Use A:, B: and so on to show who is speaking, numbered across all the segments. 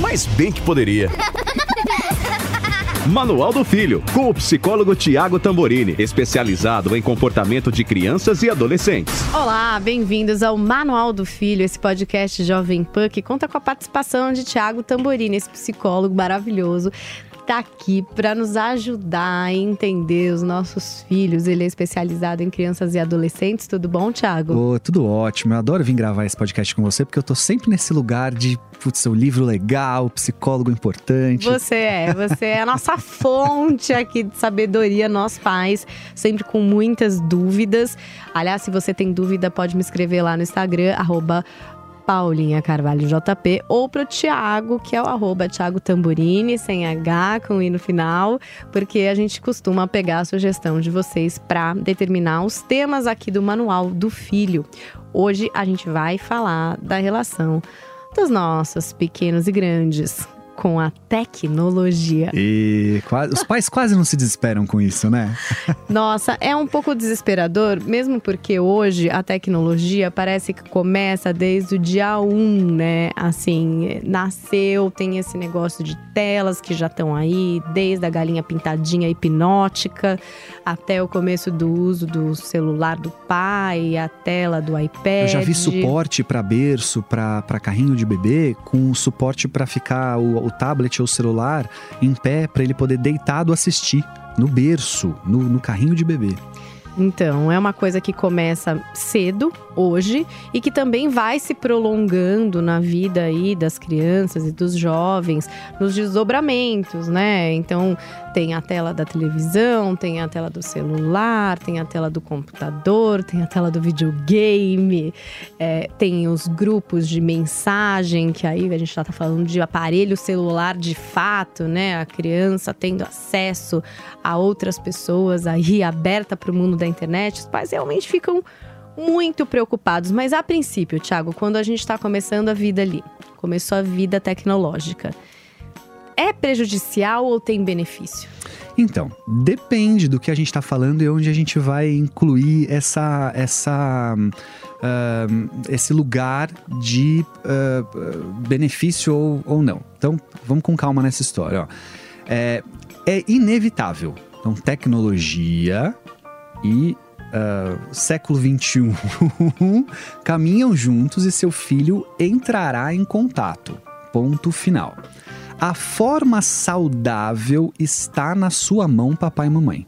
A: Mas bem que poderia. Manual do Filho, com o psicólogo Tiago Tamborini, especializado em comportamento de crianças e adolescentes.
B: Olá, bem-vindos ao Manual do Filho, esse podcast Jovem Pan que conta com a participação de Tiago Tamborini, esse psicólogo maravilhoso está aqui para nos ajudar a entender os nossos filhos. Ele é especializado em crianças e adolescentes. Tudo bom, Thiago?
C: Oh, tudo ótimo. Eu adoro vir gravar esse podcast com você, porque eu tô sempre nesse lugar de, putz, o livro legal, psicólogo importante.
B: Você é, você é a nossa fonte aqui de sabedoria, nós pais, sempre com muitas dúvidas. Aliás, se você tem dúvida, pode me escrever lá no Instagram, arroba Paulinha Carvalho JP ou pro Thiago, que é o arroba Tamburini, sem H, com I no final, porque a gente costuma pegar a sugestão de vocês para determinar os temas aqui do Manual do Filho. Hoje a gente vai falar da relação dos nossos pequenos e grandes com a tecnologia.
C: E quase, os pais quase não se desesperam com isso, né?
B: Nossa, é um pouco desesperador, mesmo porque hoje a tecnologia parece que começa desde o dia 1, né? Assim, nasceu, tem esse negócio de telas que já estão aí, desde a galinha pintadinha hipnótica até o começo do uso do celular do pai, a tela do iPad.
C: Eu já vi suporte para berço, para carrinho de bebê, com suporte para ficar o, o tablet ou o celular em pé, para ele poder deitado assistir no berço, no, no carrinho de bebê.
B: Então, é uma coisa que começa cedo, hoje, e que também vai se prolongando na vida aí das crianças e dos jovens, nos desdobramentos, né? Então, tem a tela da televisão, tem a tela do celular, tem a tela do computador, tem a tela do videogame, é, tem os grupos de mensagem, que aí a gente já tá falando de aparelho celular de fato, né? A criança tendo acesso a outras pessoas aí aberta para o mundo da internet. Os pais realmente ficam muito preocupados. Mas a princípio, Thiago, quando a gente está começando a vida ali, começou a vida tecnológica é prejudicial ou tem benefício?
C: Então, depende do que a gente está falando e onde a gente vai incluir essa, essa, uh, esse lugar de uh, benefício ou, ou não. Então, vamos com calma nessa história. Ó. É, é inevitável. Então, tecnologia e uh, século XXI caminham juntos e seu filho entrará em contato. Ponto final. A forma saudável está na sua mão, papai e mamãe.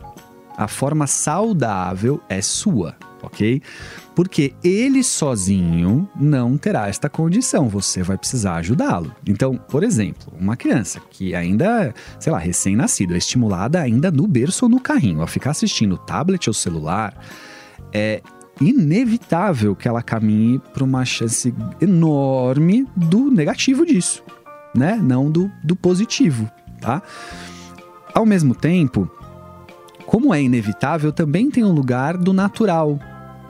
C: A forma saudável é sua, ok? Porque ele sozinho não terá esta condição, você vai precisar ajudá-lo. Então, por exemplo, uma criança que ainda, sei lá, recém-nascido, é estimulada ainda no berço ou no carrinho, a ficar assistindo tablet ou celular, é inevitável que ela caminhe para uma chance enorme do negativo disso né? Não do, do positivo, tá? Ao mesmo tempo, como é inevitável, também tem um lugar do natural.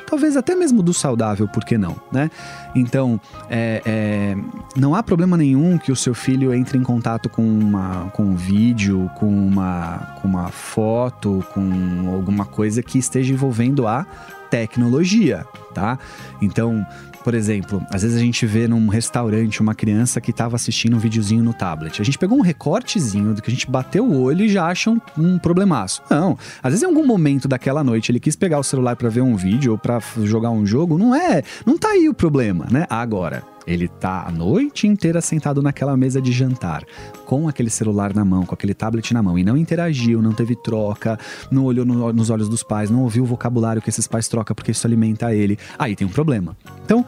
C: Talvez até mesmo do saudável, por que não, né? Então, é, é, não há problema nenhum que o seu filho entre em contato com, uma, com um vídeo, com uma, com uma foto, com alguma coisa que esteja envolvendo a tecnologia, tá? Então, por exemplo, às vezes a gente vê num restaurante uma criança que estava assistindo um videozinho no tablet. A gente pegou um recortezinho do que a gente bateu o olho e já acha um, um problemaço. Não, às vezes em algum momento daquela noite ele quis pegar o celular para ver um vídeo ou para jogar um jogo, não é, não tá aí o problema, né? Agora, ele tá a noite inteira sentado naquela mesa de jantar, com aquele celular na mão, com aquele tablet na mão, e não interagiu, não teve troca, não olhou no, nos olhos dos pais, não ouviu o vocabulário que esses pais trocam porque isso alimenta ele. Aí tem um problema. Então,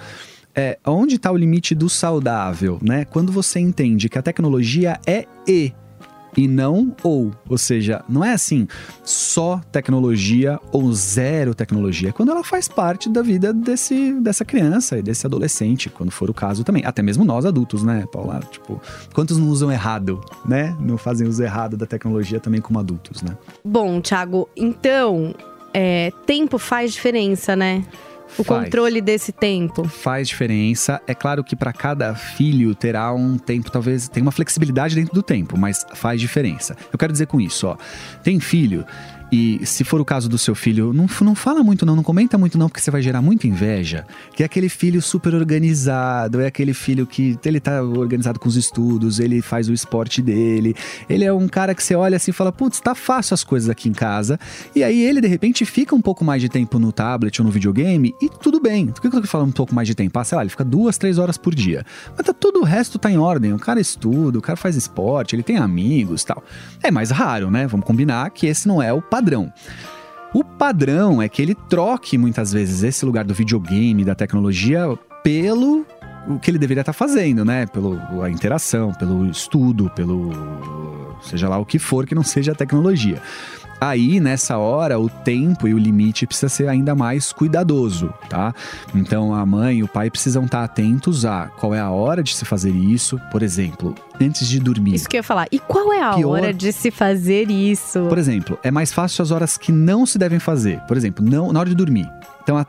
C: é, onde está o limite do saudável, né? Quando você entende que a tecnologia é e e não ou. Ou seja, não é assim só tecnologia ou zero tecnologia. É quando ela faz parte da vida desse, dessa criança e desse adolescente, quando for o caso também. Até mesmo nós adultos, né, Paula? Tipo, quantos não usam errado, né? Não fazem uso errado da tecnologia também como adultos, né?
B: Bom, Thiago, então, é, tempo faz diferença, né? O
C: Faz.
B: controle desse tempo.
C: faz diferença. É claro que para cada filho terá um tempo, talvez tem uma flexibilidade dentro do tempo, mas faz diferença. Eu quero dizer com isso, ó, tem filho e se for o caso do seu filho, não, não fala muito não, não comenta muito não, porque você vai gerar muita inveja. Que é aquele filho super organizado, é aquele filho que ele tá organizado com os estudos, ele faz o esporte dele. Ele é um cara que você olha assim e fala, putz, tá fácil as coisas aqui em casa. E aí ele, de repente, fica um pouco mais de tempo no tablet ou no videogame e tudo bem. Por que eu tô falando um pouco mais de tempo? Ah, sei lá, ele fica duas, três horas por dia. Mas tá tudo o resto tá em ordem. O cara estuda, o cara faz esporte, ele tem amigos tal. É mais raro, né? Vamos combinar que esse não é o padrão. O padrão é que ele troque muitas vezes esse lugar do videogame, da tecnologia, pelo o que ele deveria estar fazendo, né? Pelo a interação, pelo estudo, pelo seja lá o que for que não seja a tecnologia. Aí, nessa hora, o tempo e o limite precisa ser ainda mais cuidadoso, tá? Então, a mãe e o pai precisam estar atentos a qual é a hora de se fazer isso. Por exemplo, antes de dormir.
B: Isso que eu ia falar. E qual é a
C: Pior-
B: hora de se fazer isso?
C: Por exemplo, é mais fácil as horas que não se devem fazer. Por exemplo, não na hora de dormir. Então, a,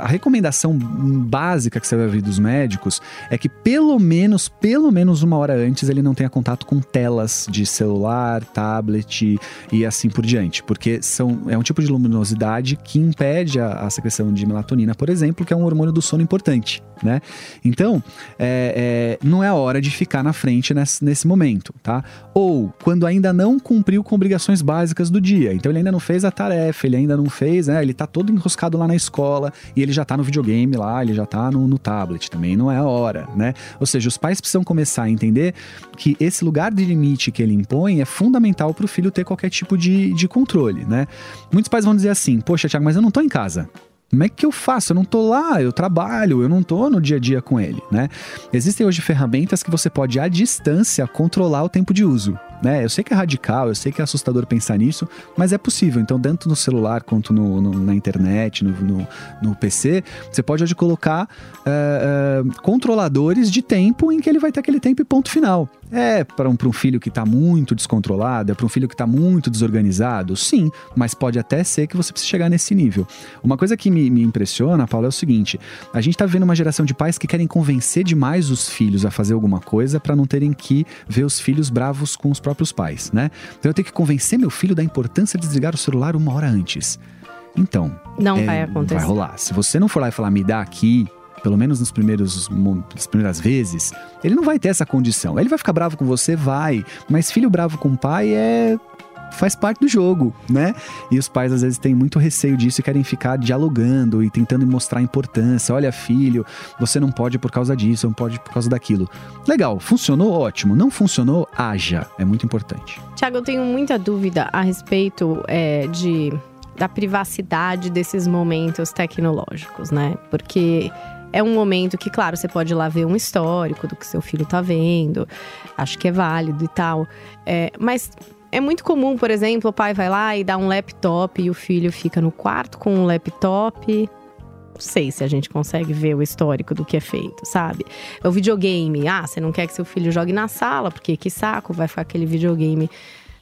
C: a recomendação básica que você vai ouvir dos médicos é que pelo menos, pelo menos uma hora antes ele não tenha contato com telas de celular, tablet e assim por diante. Porque são, é um tipo de luminosidade que impede a, a secreção de melatonina, por exemplo, que é um hormônio do sono importante, né? Então, é, é, não é a hora de ficar na frente nesse, nesse momento, tá? Ou quando ainda não cumpriu com obrigações básicas do dia. Então ele ainda não fez a tarefa, ele ainda não fez, né? Ele tá todo enroscado lá na escola e ele já tá no videogame lá, ele já tá no, no tablet também, não é a hora, né? Ou seja, os pais precisam começar a entender que esse lugar de limite que ele impõe é fundamental para o filho ter qualquer tipo de, de controle, né? Muitos pais vão dizer assim: Poxa, Thiago, mas eu não tô em casa. Como é que eu faço? Eu não tô lá, eu trabalho, eu não tô no dia a dia com ele, né? Existem hoje ferramentas que você pode, à distância, controlar o tempo de uso. Né? Eu sei que é radical, eu sei que é assustador pensar nisso, mas é possível. Então, tanto no celular quanto no, no- na internet, no, no- no PC, você pode hoje colocar eh, eh, controladores de tempo em que ele vai ter aquele tempo e ponto final. É para um, um filho que está muito descontrolado, é para um filho que está muito desorganizado? Sim, mas pode até ser que você precise chegar nesse nível. Uma coisa que me, me impressiona, Paulo, é o seguinte: a gente está vendo uma geração de pais que querem convencer demais os filhos a fazer alguma coisa para não terem que ver os filhos bravos com os próprios pais, né? Então eu tenho que convencer meu filho da importância de desligar o celular uma hora antes. Então,
B: Não
C: é,
B: vai acontecer.
C: Vai rolar. Se você não for lá e falar, me dá aqui, pelo menos nos primeiros nas primeiras vezes, ele não vai ter essa condição. Ele vai ficar bravo com você, vai. Mas filho bravo com o pai é faz parte do jogo, né? E os pais às vezes têm muito receio disso e querem ficar dialogando e tentando mostrar a importância. Olha, filho, você não pode por causa disso, não pode por causa daquilo. Legal, funcionou? Ótimo. Não funcionou? Haja. É muito importante.
B: Tiago, eu tenho muita dúvida a respeito é, de, da privacidade desses momentos tecnológicos, né? Porque é um momento que, claro, você pode ir lá ver um histórico do que seu filho tá vendo, acho que é válido e tal. É, mas é muito comum, por exemplo, o pai vai lá e dá um laptop e o filho fica no quarto com um laptop. Não sei se a gente consegue ver o histórico do que é feito, sabe? É o videogame. Ah, você não quer que seu filho jogue na sala, porque que saco, vai ficar aquele videogame,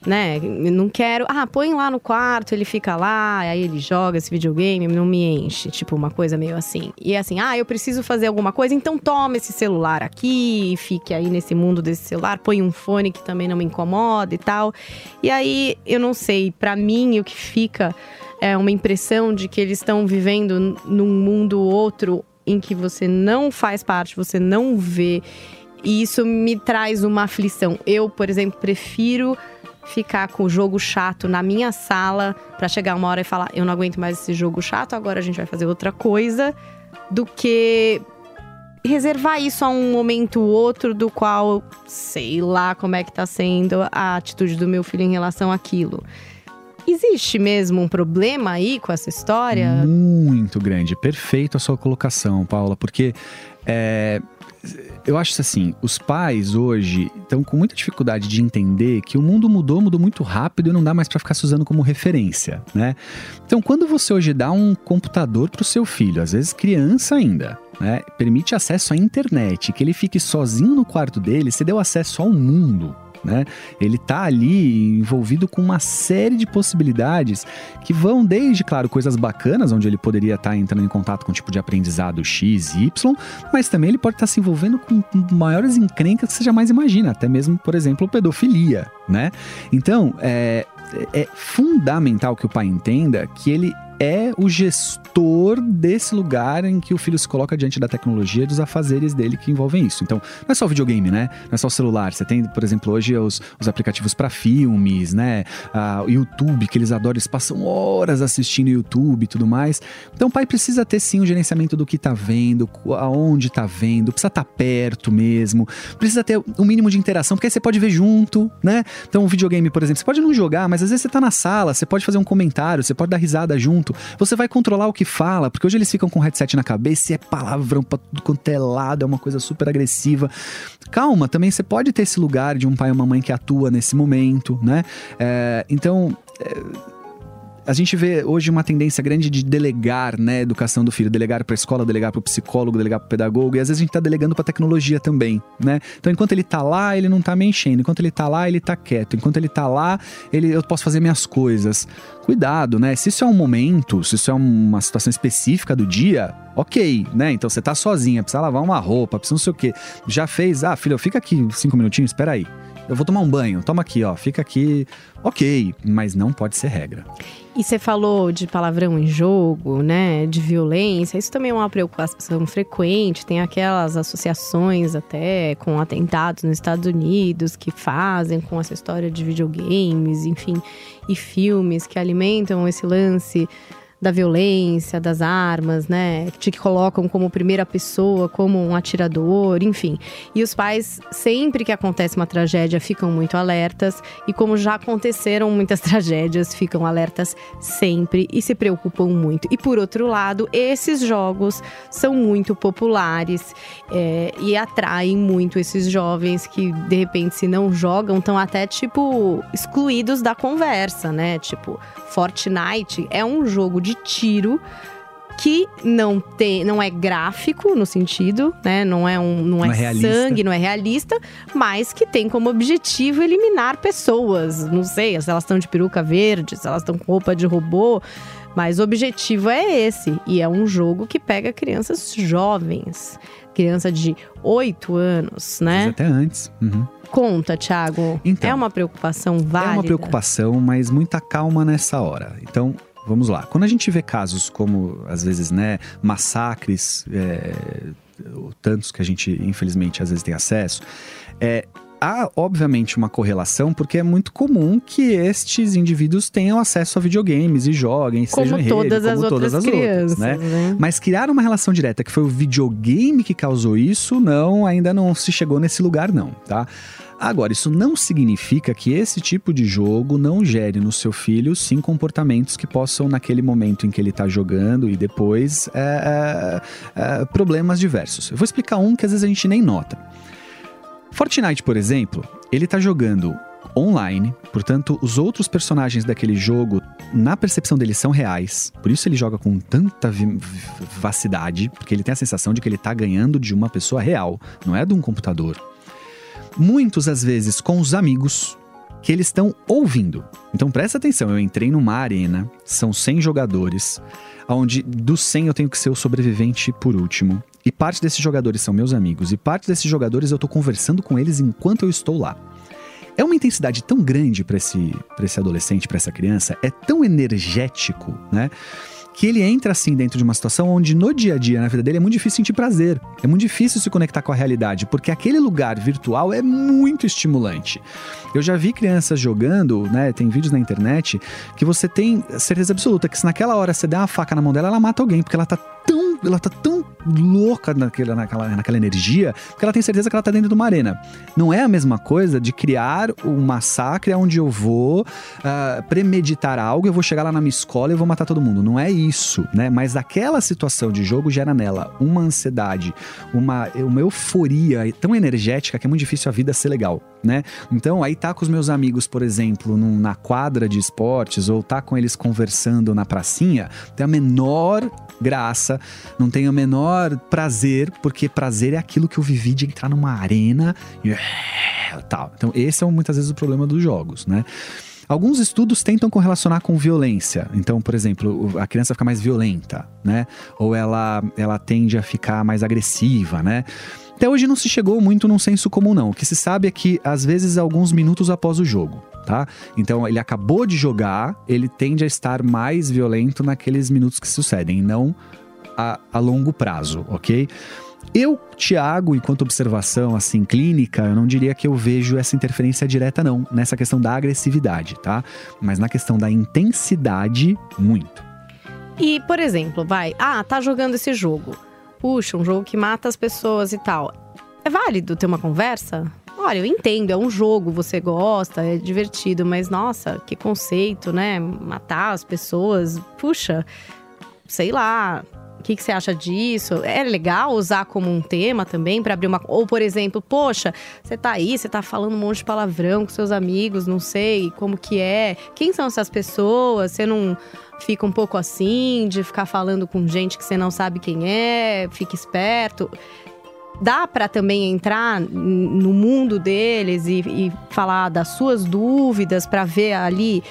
B: né? Não quero. Ah, põe lá no quarto, ele fica lá, aí ele joga esse videogame, não me enche. Tipo, uma coisa meio assim. E é assim, ah, eu preciso fazer alguma coisa, então toma esse celular aqui, fique aí nesse mundo desse celular, põe um fone que também não me incomoda e tal. E aí, eu não sei, pra mim, o que fica é uma impressão de que eles estão vivendo num mundo outro em que você não faz parte, você não vê. E isso me traz uma aflição. Eu, por exemplo, prefiro ficar com o jogo chato na minha sala pra chegar uma hora e falar: eu não aguento mais esse jogo chato, agora a gente vai fazer outra coisa, do que reservar isso a um momento ou outro do qual sei lá como é que tá sendo a atitude do meu filho em relação àquilo. Existe mesmo um problema aí com essa história?
C: Muito grande. Perfeito a sua colocação, Paula, porque é, eu acho assim, os pais hoje estão com muita dificuldade de entender que o mundo mudou, mudou muito rápido e não dá mais para ficar se usando como referência, né? Então, quando você hoje dá um computador para o seu filho, às vezes criança ainda, né, permite acesso à internet, que ele fique sozinho no quarto dele, você deu acesso ao mundo né? Ele está ali envolvido com uma série de possibilidades que vão desde, claro, coisas bacanas, onde ele poderia estar tá entrando em contato com um tipo de aprendizado X, Y, mas também ele pode estar tá se envolvendo com maiores encrencas que você jamais imagina, até mesmo, por exemplo, pedofilia, né? Então, é, é fundamental que o pai entenda que ele é o gestor desse lugar em que o filho se coloca diante da tecnologia e dos afazeres dele que envolvem isso. Então, não é só videogame, né? Não é só o celular. Você tem, por exemplo, hoje os, os aplicativos para filmes, né? Ah, YouTube, que eles adoram, eles passam horas assistindo YouTube e tudo mais. Então, o pai precisa ter sim o gerenciamento do que tá vendo, aonde tá vendo, precisa estar tá perto mesmo, precisa ter um mínimo de interação, porque aí você pode ver junto, né? Então, o videogame, por exemplo, você pode não jogar, mas às vezes você tá na sala, você pode fazer um comentário, você pode dar risada junto. Você vai controlar o que fala, porque hoje eles ficam com o headset na cabeça e é palavrão pra tudo quanto é lado, é uma coisa super agressiva. Calma, também você pode ter esse lugar de um pai ou uma mãe que atua nesse momento, né? É, então. É, a gente vê hoje uma tendência grande de delegar, né, a educação do filho, delegar para a escola, delegar para o psicólogo, delegar para o pedagogo, e às vezes a gente está delegando para a tecnologia também, né? Então, enquanto ele está lá, ele não está me enchendo, enquanto ele está lá, ele está quieto, enquanto ele está lá, ele, eu posso fazer minhas coisas. Cuidado, né? Se isso é um momento, se isso é uma situação específica do dia, ok, né? Então você está sozinha, precisa lavar uma roupa, precisa não sei o quê. Já fez, ah, filho, fica aqui cinco minutinhos, espera aí. Eu vou tomar um banho, toma aqui, ó, fica aqui. Ok, mas não pode ser regra.
B: E você falou de palavrão em jogo, né? De violência. Isso também é uma preocupação frequente. Tem aquelas associações até com atentados nos Estados Unidos que fazem com essa história de videogames, enfim, e filmes que alimentam esse lance da violência, das armas, né? Te colocam como primeira pessoa, como um atirador, enfim. E os pais, sempre que acontece uma tragédia, ficam muito alertas. E como já aconteceram muitas tragédias, ficam alertas sempre e se preocupam muito. E por outro lado, esses jogos são muito populares é, e atraem muito esses jovens que, de repente, se não jogam, estão até, tipo, excluídos da conversa, né? Tipo, Fortnite é um jogo de tiro que não tem, não é gráfico no sentido, né? Não é um, não, não é, é sangue, não é realista, mas que tem como objetivo eliminar pessoas. Não sei se elas estão de peruca verde, se elas estão com roupa de robô, mas o objetivo é esse e é um jogo que pega crianças jovens, criança de 8 anos, né?
C: Até antes. Uhum.
B: Conta, Thiago. Então, é uma preocupação válida?
C: É uma preocupação, mas muita calma nessa hora. Então, vamos lá. Quando a gente vê casos como, às vezes, né, massacres, é, tantos que a gente, infelizmente, às vezes tem acesso, é, há, obviamente, uma correlação, porque é muito comum que estes indivíduos tenham acesso a videogames e joguem,
B: como
C: sejam
B: todas
C: rede,
B: as
C: como todas as
B: crianças,
C: outras, né?
B: né?
C: Mas criar uma relação direta que foi o videogame que causou isso, não, ainda não se chegou nesse lugar, não, tá? Agora, isso não significa que esse tipo de jogo não gere no seu filho, sim, comportamentos que possam, naquele momento em que ele está jogando e depois, é, é, é, problemas diversos. Eu vou explicar um que às vezes a gente nem nota. Fortnite, por exemplo, ele está jogando online, portanto, os outros personagens daquele jogo, na percepção dele, são reais. Por isso ele joga com tanta vivacidade, porque ele tem a sensação de que ele está ganhando de uma pessoa real, não é de um computador muitos às vezes com os amigos que eles estão ouvindo. Então presta atenção, eu entrei numa arena, são 100 jogadores, onde dos 100 eu tenho que ser o sobrevivente por último. E parte desses jogadores são meus amigos, e parte desses jogadores eu tô conversando com eles enquanto eu estou lá. É uma intensidade tão grande para esse, esse adolescente, para essa criança, é tão energético, né? Que ele entra assim dentro de uma situação onde no dia a dia, na vida dele, é muito difícil sentir prazer. É muito difícil se conectar com a realidade, porque aquele lugar virtual é muito estimulante. Eu já vi crianças jogando, né? Tem vídeos na internet que você tem certeza absoluta que se naquela hora você der uma faca na mão dela, ela mata alguém, porque ela tá tão, ela tá tão louca naquela, naquela, naquela energia, que ela tem certeza que ela tá dentro de uma arena. Não é a mesma coisa de criar um massacre onde eu vou uh, premeditar algo, eu vou chegar lá na minha escola e vou matar todo mundo. Não é isso, né? Mas aquela situação de jogo gera nela uma ansiedade, uma, uma euforia tão energética que é muito difícil a vida ser legal, né? Então, aí tá com os meus amigos, por exemplo, num, na quadra de esportes, ou tá com eles conversando na pracinha, tem a menor graça, não tenho o menor prazer, porque prazer é aquilo que eu vivi de entrar numa arena e tal. Então, esse é muitas vezes o problema dos jogos, né? Alguns estudos tentam correlacionar com violência. Então, por exemplo, a criança fica mais violenta, né? Ou ela, ela tende a ficar mais agressiva, né? Até hoje não se chegou muito num senso comum, não. O que se sabe é que, às vezes, alguns minutos após o jogo, tá? Então, ele acabou de jogar, ele tende a estar mais violento naqueles minutos que sucedem, não a, a longo prazo, ok? Eu, Tiago, enquanto observação assim clínica, eu não diria que eu vejo essa interferência direta não, nessa questão da agressividade, tá? Mas na questão da intensidade, muito.
B: E, por exemplo, vai, ah, tá jogando esse jogo. Puxa, um jogo que mata as pessoas e tal. É válido ter uma conversa? Olha, eu entendo, é um jogo, você gosta, é divertido, mas nossa, que conceito, né? Matar as pessoas, puxa, sei lá, o que, que, você acha disso? É legal usar como um tema também para abrir uma. Ou, por exemplo, poxa, você tá aí, você tá falando um monte de palavrão com seus amigos, não sei como que é. Quem são essas pessoas? Você não fica um pouco assim, de ficar falando com gente que você não sabe quem é, fica esperto. Dá para também entrar no mundo deles e, e falar das suas dúvidas para ver ali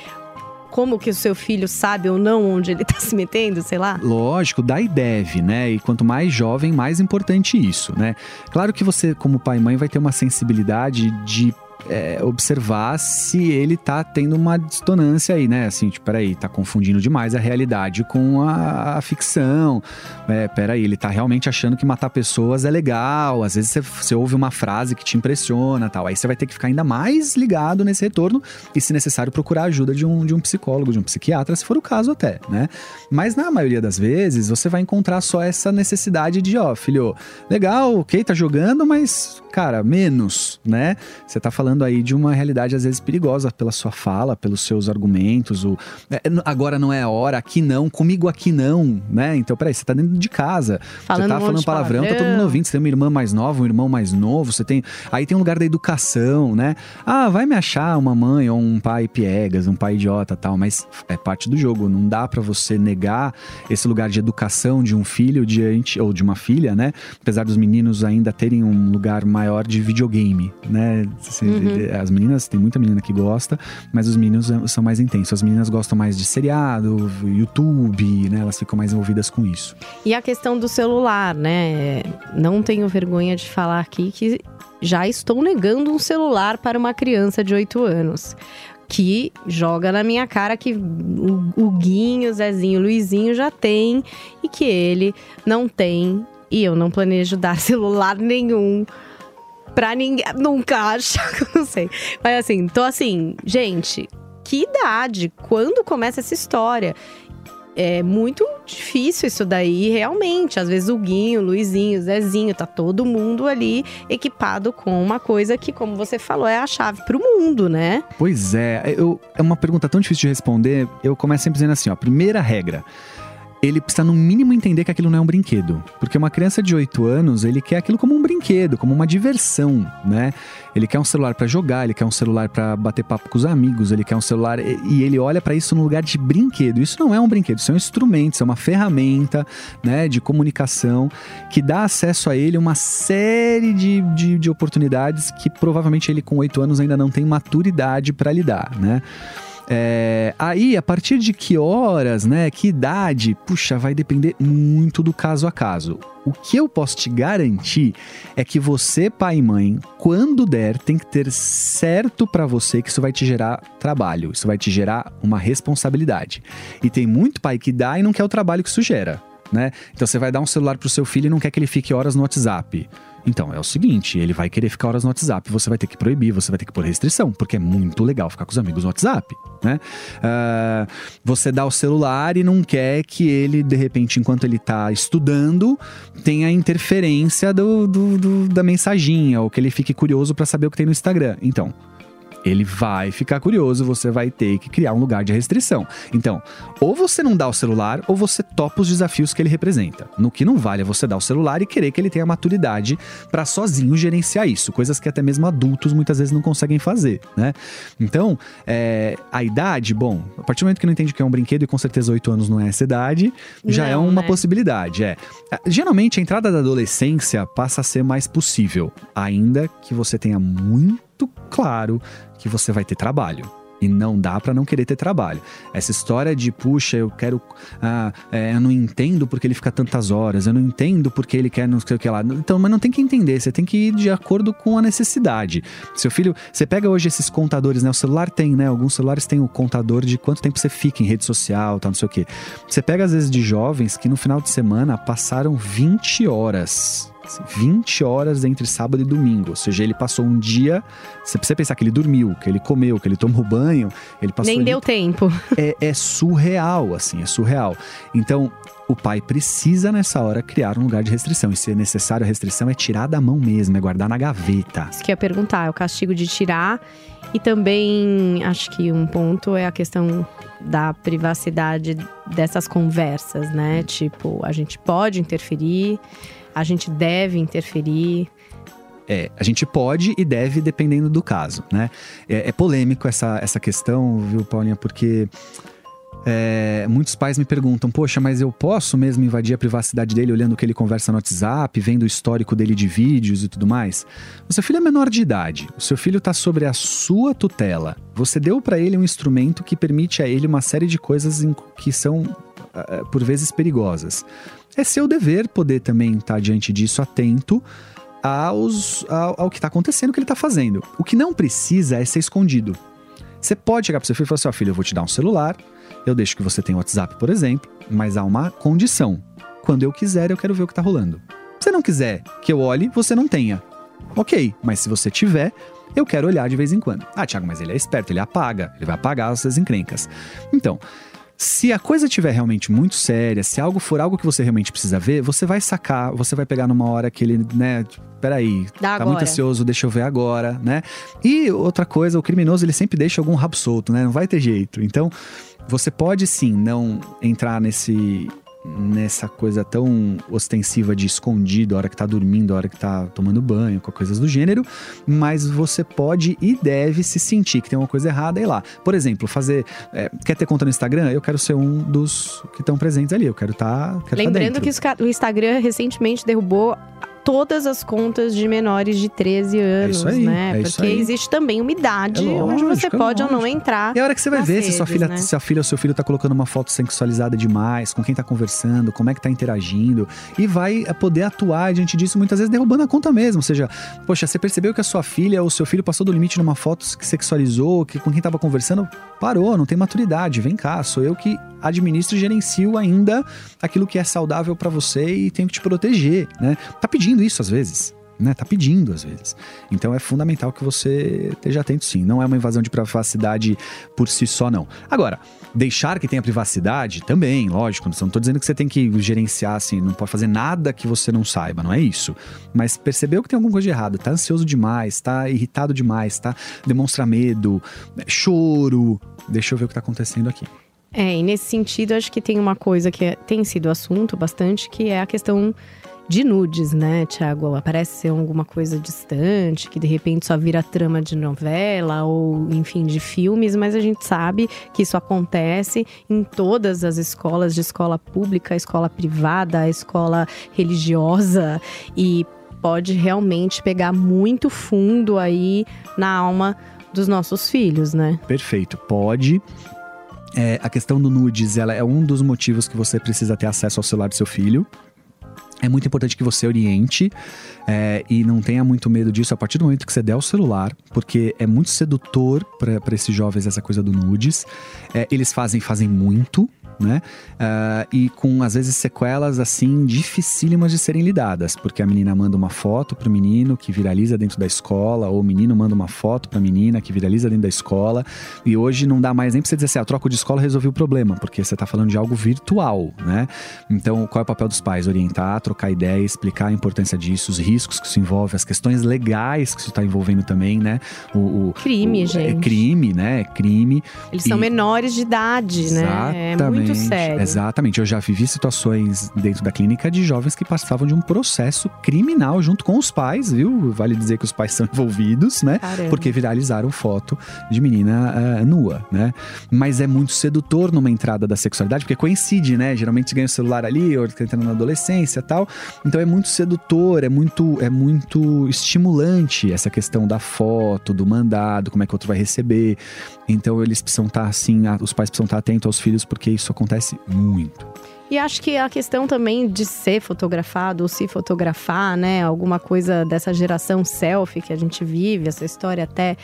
B: como que o seu filho sabe ou não onde ele está se metendo, sei lá?
C: Lógico, dá e deve, né? E quanto mais jovem, mais importante isso, né? Claro que você, como pai e mãe, vai ter uma sensibilidade de é, observar se ele tá tendo uma dissonância aí, né? Assim, tipo, peraí, tá confundindo demais a realidade com a, a ficção. É, peraí, ele tá realmente achando que matar pessoas é legal. Às vezes você, ouve uma frase que te impressiona tal. Aí você vai ter que ficar ainda mais ligado nesse retorno e, se necessário, procurar a ajuda de um, de um psicólogo, de um psiquiatra, se for o caso até, né? Mas na maioria das vezes, você vai encontrar só essa necessidade de, ó, filho, legal, ok, tá jogando, mas, cara, menos, né? Você tá falando falando aí de uma realidade às vezes perigosa pela sua fala, pelos seus argumentos. O, é, agora não é a hora, aqui não, comigo aqui não, né? Então, peraí, você tá dentro de casa. Falando você tá um falando palavrão, palavrão, tá todo mundo ouvindo. Você tem uma irmã mais nova, um irmão mais novo, você tem. Aí tem um lugar da educação, né? Ah, vai me achar uma mãe ou um pai piegas, um pai idiota tal, mas é parte do jogo. Não dá para você negar esse lugar de educação de um filho diante, ou de uma filha, né? Apesar dos meninos ainda terem um lugar maior de videogame, né? Assim, Uhum. As meninas, tem muita menina que gosta, mas os meninos são mais intensos. As meninas gostam mais de seriado, YouTube, né? Elas ficam mais envolvidas com isso.
B: E a questão do celular, né? Não tenho vergonha de falar aqui que já estou negando um celular para uma criança de 8 anos que joga na minha cara que o, o Guinho, o Zezinho, o Luizinho já tem e que ele não tem. E eu não planejo dar celular nenhum pra ninguém. Nunca acho, não sei. Mas assim, tô assim, gente, que idade? Quando começa essa história? É muito difícil isso daí, realmente. Às vezes o Guinho, o Luizinho, o Zezinho, tá todo mundo ali equipado com uma coisa que, como você falou, é a chave pro mundo, né?
C: Pois é, eu, é uma pergunta tão difícil de responder. Eu começo sempre dizendo assim: ó, primeira regra ele precisa no mínimo entender que aquilo não é um brinquedo. Porque uma criança de 8 anos, ele quer aquilo como um brinquedo, como uma diversão, né? Ele quer um celular para jogar, ele quer um celular para bater papo com os amigos, ele quer um celular e ele olha para isso no lugar de brinquedo. Isso não é um brinquedo, isso é um instrumento, isso é uma ferramenta, né, de comunicação que dá acesso a ele uma série de, de, de oportunidades que provavelmente ele com 8 anos ainda não tem maturidade para lidar, né? É, aí, a partir de que horas, né, que idade, puxa, vai depender muito do caso a caso. O que eu posso te garantir é que você, pai e mãe, quando der, tem que ter certo para você que isso vai te gerar trabalho, isso vai te gerar uma responsabilidade. E tem muito pai que dá e não quer o trabalho que isso gera. Né? Então você vai dar um celular pro seu filho e não quer que ele fique horas no WhatsApp. Então, é o seguinte, ele vai querer ficar horas no WhatsApp, você vai ter que proibir, você vai ter que pôr restrição, porque é muito legal ficar com os amigos no WhatsApp, né? Ah, você dá o celular e não quer que ele, de repente, enquanto ele tá estudando, tenha interferência do, do- do- da mensaginha, ou que ele fique curioso para saber o que tem no Instagram. Então, ele vai ficar curioso, você vai ter que criar um lugar de restrição. Então, ou você não dá o celular, ou você topa os desafios que ele representa. No que não vale é você dar o celular e querer que ele tenha maturidade para sozinho gerenciar isso, coisas que até mesmo adultos muitas vezes não conseguem fazer, né? Então, é, a idade, bom, a partir do momento que não entende que é um brinquedo e com certeza 8 anos não é essa idade, já é
B: Não,
C: uma
B: né?
C: possibilidade, é. Ah, Geralmente a entrada da adolescência passa a ser mais possível, ainda que você tenha muito claro que você vai ter trabalho. E não dá pra não querer ter trabalho. Essa história de, puxa, eu quero. Ah, é, eu não entendo porque ele fica tantas horas, eu não entendo porque ele quer não sei o que lá. Então, mas não tem que entender, você tem que ir de acordo com a necessidade. Seu filho, você pega hoje esses contadores, né? O celular tem, né? Alguns celulares têm o contador de quanto tempo você fica em rede social, tal, não sei o quê. Você pega, às vezes, de jovens que no final de semana passaram 20 horas. Assim, 20 horas entre sábado e domingo. Ou seja, ele passou um dia. Você precisa pensar que ele dormiu, que ele comeu, que ele tomou banho, ele passou.
B: Nem
C: ali-
B: deu tempo.
C: é, é surreal, assim, é surreal. Então, o pai precisa, nessa hora, criar um lugar de restrição. E se é necessário, a restrição é tirar da mão mesmo, é guardar na gaveta.
B: Isso que eu ia perguntar, é o castigo de tirar. E também acho que um ponto é a questão da privacidade dessas conversas, né? Tipo, a gente pode interferir, a gente deve interferir.
C: É, a gente pode e deve, dependendo do caso, né? É, é polêmico essa, essa questão, viu, Paulinha? Porque é, muitos pais me perguntam, poxa, mas eu posso mesmo invadir a privacidade dele olhando o que ele conversa no WhatsApp, vendo o histórico dele de vídeos e tudo mais? O seu filho é menor de idade, o seu filho está sobre a sua tutela. Você deu para ele um instrumento que permite a ele uma série de coisas que são, ah, por vezes, perigosas. É seu dever poder também estar diante disso atento aos, ao, ao que está acontecendo, o que ele está fazendo. O que não precisa é ser escondido. Você pode chegar para seu filho e falar assim: ó, filho, eu vou te dar um celular, eu deixo que você tenha WhatsApp, por exemplo, mas há uma condição. Quando eu quiser, eu quero ver o que tá rolando. Se você não quiser que eu olhe, você não tenha. Ok, mas se você tiver, eu quero olhar de vez em quando. Ah, Thiago, mas ele é esperto, ele apaga, ele vai apagar essas encrencas. Então, se a coisa estiver realmente muito séria, se algo for algo que você realmente precisa ver, você vai sacar, você vai pegar numa hora que ele, né, peraí,
B: Dá
C: tá muito
B: agora.
C: ansioso, deixa eu ver agora, né? E outra coisa, o criminoso ele sempre deixa algum rabo solto, né? Não vai ter jeito. Então, você pode sim não entrar nesse nessa coisa tão ostensiva de escondido, a hora que tá dormindo, a hora que tá tomando banho, com coisas do gênero, mas você pode e deve se sentir que tem uma coisa errada e ir lá. Por exemplo, fazer. é, quer ter conta no Instagram? Eu quero ser um dos que estão presentes ali. Eu quero estar. Tá, quero tá
B: Lembrando
C: dentro.
B: que o Instagram recentemente derrubou todas as contas de menores de 13 anos,
C: isso aí,
B: né?
C: é
B: Porque existe também uma idade
C: É
B: onde você
C: lógico, é
B: pode ou não
C: lógico.
B: entrar.
C: É a hora que você vai ver se sua
B: redes,
C: filha,
B: né?
C: se a filha ou seu filho tá colocando uma foto sexualizada demais, com quem tá conversando, como é que tá interagindo, e vai eh, poder atuar diante disso, muitas vezes derrubando a conta mesmo. Ou seja, poxa, você percebeu que a sua filha ou seu filho passou do limite numa foto que sexualizou, que com quem tava conversando, parou, não tem maturidade, vem cá, sou eu que administro e gerencio ainda aquilo que é saudável pra você e tenho que te proteger, né? Tá pedindo isso às vezes. Né, tá pedindo às vezes. Então é fundamental que você esteja atento sim. Não é uma invasão de privacidade por si só, não. Agora, deixar que tenha privacidade também, lógico. Não tô dizendo que você tem que gerenciar assim, não pode fazer nada que você não saiba, não é isso. Mas percebeu que tem alguma coisa de errado, tá ansioso demais, tá irritado demais, tá? Demonstra medo, choro. Deixa eu ver o que tá acontecendo aqui.
B: É, e nesse sentido, acho que tem uma coisa que é- tem sido assunto bastante, que é a questão de nudes, né, Tiago? Aparece ser alguma coisa distante, que de repente só vira trama de novela ou, enfim, de filmes, mas a gente sabe que isso acontece em todas as escolas, de escola pública, escola privada, escola religiosa e pode realmente pegar muito fundo aí na alma dos nossos filhos, né?
C: Perfeito, pode. É, a questão do nudes, ela é um dos motivos que você precisa ter acesso ao celular do seu filho. É muito importante que você oriente é, e não tenha muito medo disso a partir do momento que você der o celular, porque é muito sedutor para esses jovens essa coisa do nudes. É, eles fazem, fazem muito. Né? Ah, e com, às vezes, sequelas, assim, dificílimas de serem lidadas. Porque a menina manda uma foto pro menino que viraliza dentro da escola, ou o menino manda uma foto pra menina que viraliza dentro da escola. E hoje não dá mais nem pra você dizer assim, ah, troco de escola resolvi o problema, porque você tá falando de algo virtual, né? Então, qual é o papel dos pais? Orientar, trocar ideia, explicar a importância disso, os riscos que isso envolve, as questões legais que isso tá envolvendo também, né? O, o-
B: Crime,
C: o-
B: gente.
C: É crime, né? É crime.
B: Eles são
C: E-
B: menores de idade, né? É muito sério.
C: Exatamente. Eu já vivi situações dentro da clínica de jovens que passavam de um processo criminal junto com os pais, viu? Vale dizer que os pais são envolvidos, né?
B: Caramba.
C: Porque viralizaram foto de menina ah, nua, né? Mas é muito sedutor numa entrada da sexualidade, porque coincide, né? Geralmente ganha o celular ali, ou tá entrando na adolescência e tal. Então é muito sedutor, é muito, é muito estimulante essa questão da foto, do mandado, como é que o outro vai receber. Então eles precisam estar assim, a- os pais precisam estar atentos aos filhos, porque isso acontece muito.
B: E acho que a questão também de ser fotografado ou se fotografar, né? Alguma coisa dessa geração selfie que a gente vive, essa história até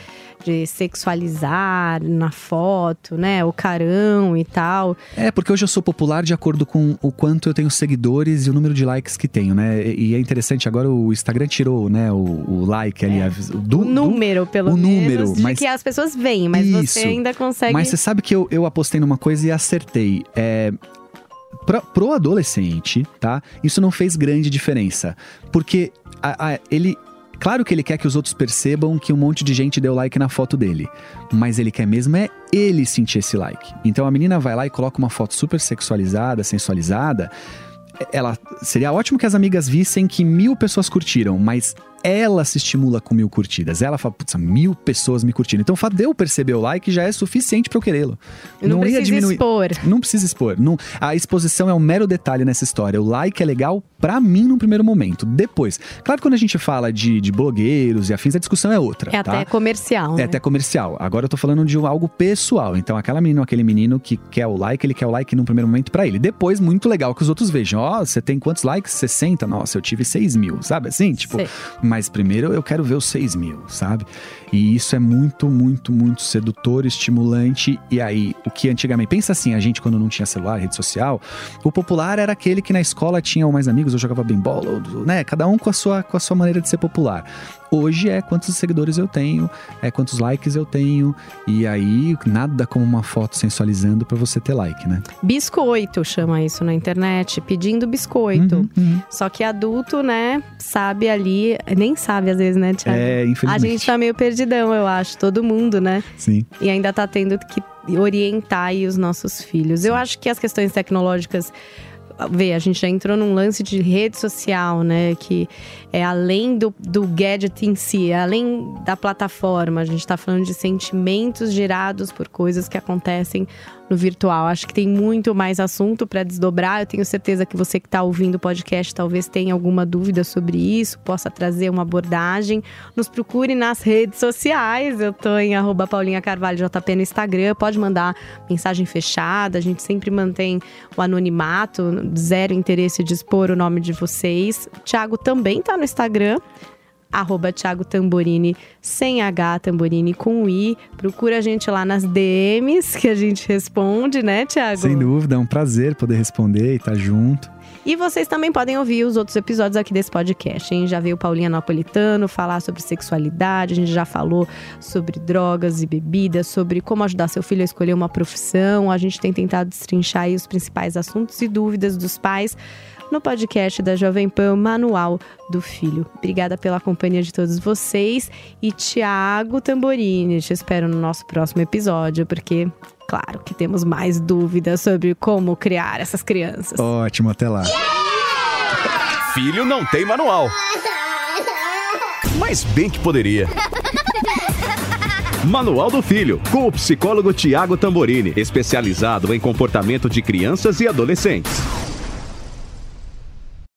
B: de sexualizar na foto, né? O carão e tal.
C: É, porque hoje eu sou popular de acordo com o quanto eu tenho seguidores e o número de likes que tenho, né? E é interessante, agora o Instagram tirou, né, o, o like ali, vis- do,
B: o
C: do-
B: número, pelo
C: o
B: menos,
C: número,
B: de
C: mas-
B: que as pessoas veem, mas você
C: Isso.
B: ainda consegue.
C: Mas você sabe que eu, eu apostei numa coisa e acertei. É, pra, pro adolescente, tá? Isso não fez grande diferença. Porque a- a- ele. Claro que ele quer que os outros percebam que um monte de gente deu like na foto dele. Mas ele quer mesmo é ele sentir esse like. Então a menina vai lá e coloca uma foto super sexualizada, sensualizada. Ela seria ótimo que as amigas vissem que mil pessoas curtiram, mas ela se estimula com mil curtidas. Ela fala, putz, mil pessoas me curtindo. Então o fato de eu perceber o like já é suficiente pra eu querê-lo.
B: não, precisa expor.
C: Não precisa expor. Não- a exposição é um mero detalhe nessa história. O like é legal pra mim num primeiro momento. Depois, claro que quando a gente fala de, de blogueiros e afins, a discussão é outra.
B: É
C: tá?
B: até comercial.
C: É
B: né?
C: até comercial. Agora eu tô falando de algo pessoal. Então, aquela menina ou aquele menino que quer o like, ele quer o like num primeiro momento pra ele. Depois, muito legal que os outros vejam. Ó, você tem quantos likes? 60? Nossa, eu tive 6 mil, sabe assim? Tipo,
B: Sei.
C: Mas primeiro eu quero ver os 6 mil, sabe? E isso é muito, muito, muito sedutor, estimulante. E aí, o que antigamente. Pensa assim, a gente, quando não tinha celular, rede social, o popular era aquele que na escola tinha mais amigos, ou jogava bem bola, né? Cada um com a, sua, com a sua maneira de ser popular. Hoje é quantos seguidores eu tenho, é quantos likes eu tenho. E aí, nada como uma foto sensualizando pra você ter like, né?
B: Biscoito chama isso na internet, pedindo biscoito.
C: Uhum, uhum.
B: Só que adulto, né, sabe ali, nem sabe às vezes, né, Thiago?
C: É,
B: A
C: infelizmente.
B: gente tá meio perdidão, eu acho, todo mundo, né?
C: Sim.
B: E ainda tá tendo que orientar aí os nossos filhos. Eu acho que as questões tecnológicas. Vê, a gente já entrou num lance de rede social, né? Que é além do, do gadget em si, é além da plataforma. A gente tá falando de sentimentos gerados por coisas que acontecem no virtual. Acho que tem muito mais assunto para desdobrar. Eu tenho certeza que você que está ouvindo o podcast talvez tenha alguma dúvida sobre isso, possa trazer uma abordagem. Nos procure nas redes sociais. Eu tô em arroba Paulinha Carvalho JP no Instagram. Pode mandar mensagem fechada. A gente sempre mantém o anonimato, zero interesse de expor o nome de vocês. O Thiago também tá no Instagram arroba Thiago Tamborini, sem H, Tamborini com I. Procura a gente lá nas DMs que a gente responde, né, Thiago?
C: Sem dúvida, é um prazer poder responder e estar junto.
B: E vocês também podem ouvir os outros episódios aqui desse podcast, hein? Já veio Paulinha Napolitano falar sobre sexualidade, a gente já falou sobre drogas e bebidas, sobre como ajudar seu filho a escolher uma profissão. A gente tem tentado destrinchar aí os principais assuntos e dúvidas dos pais no podcast da Jovem Pan Manual do Filho. Obrigada pela companhia de todos vocês e Tiago Tamborini. Te espero no nosso próximo episódio, porque, claro, que temos mais dúvidas sobre como criar essas crianças.
C: Ótimo, até lá.
A: Filho não tem manual. Mas bem que poderia. Manual do Filho, com o psicólogo Tiago Tamborini, especializado em comportamento de crianças e adolescentes.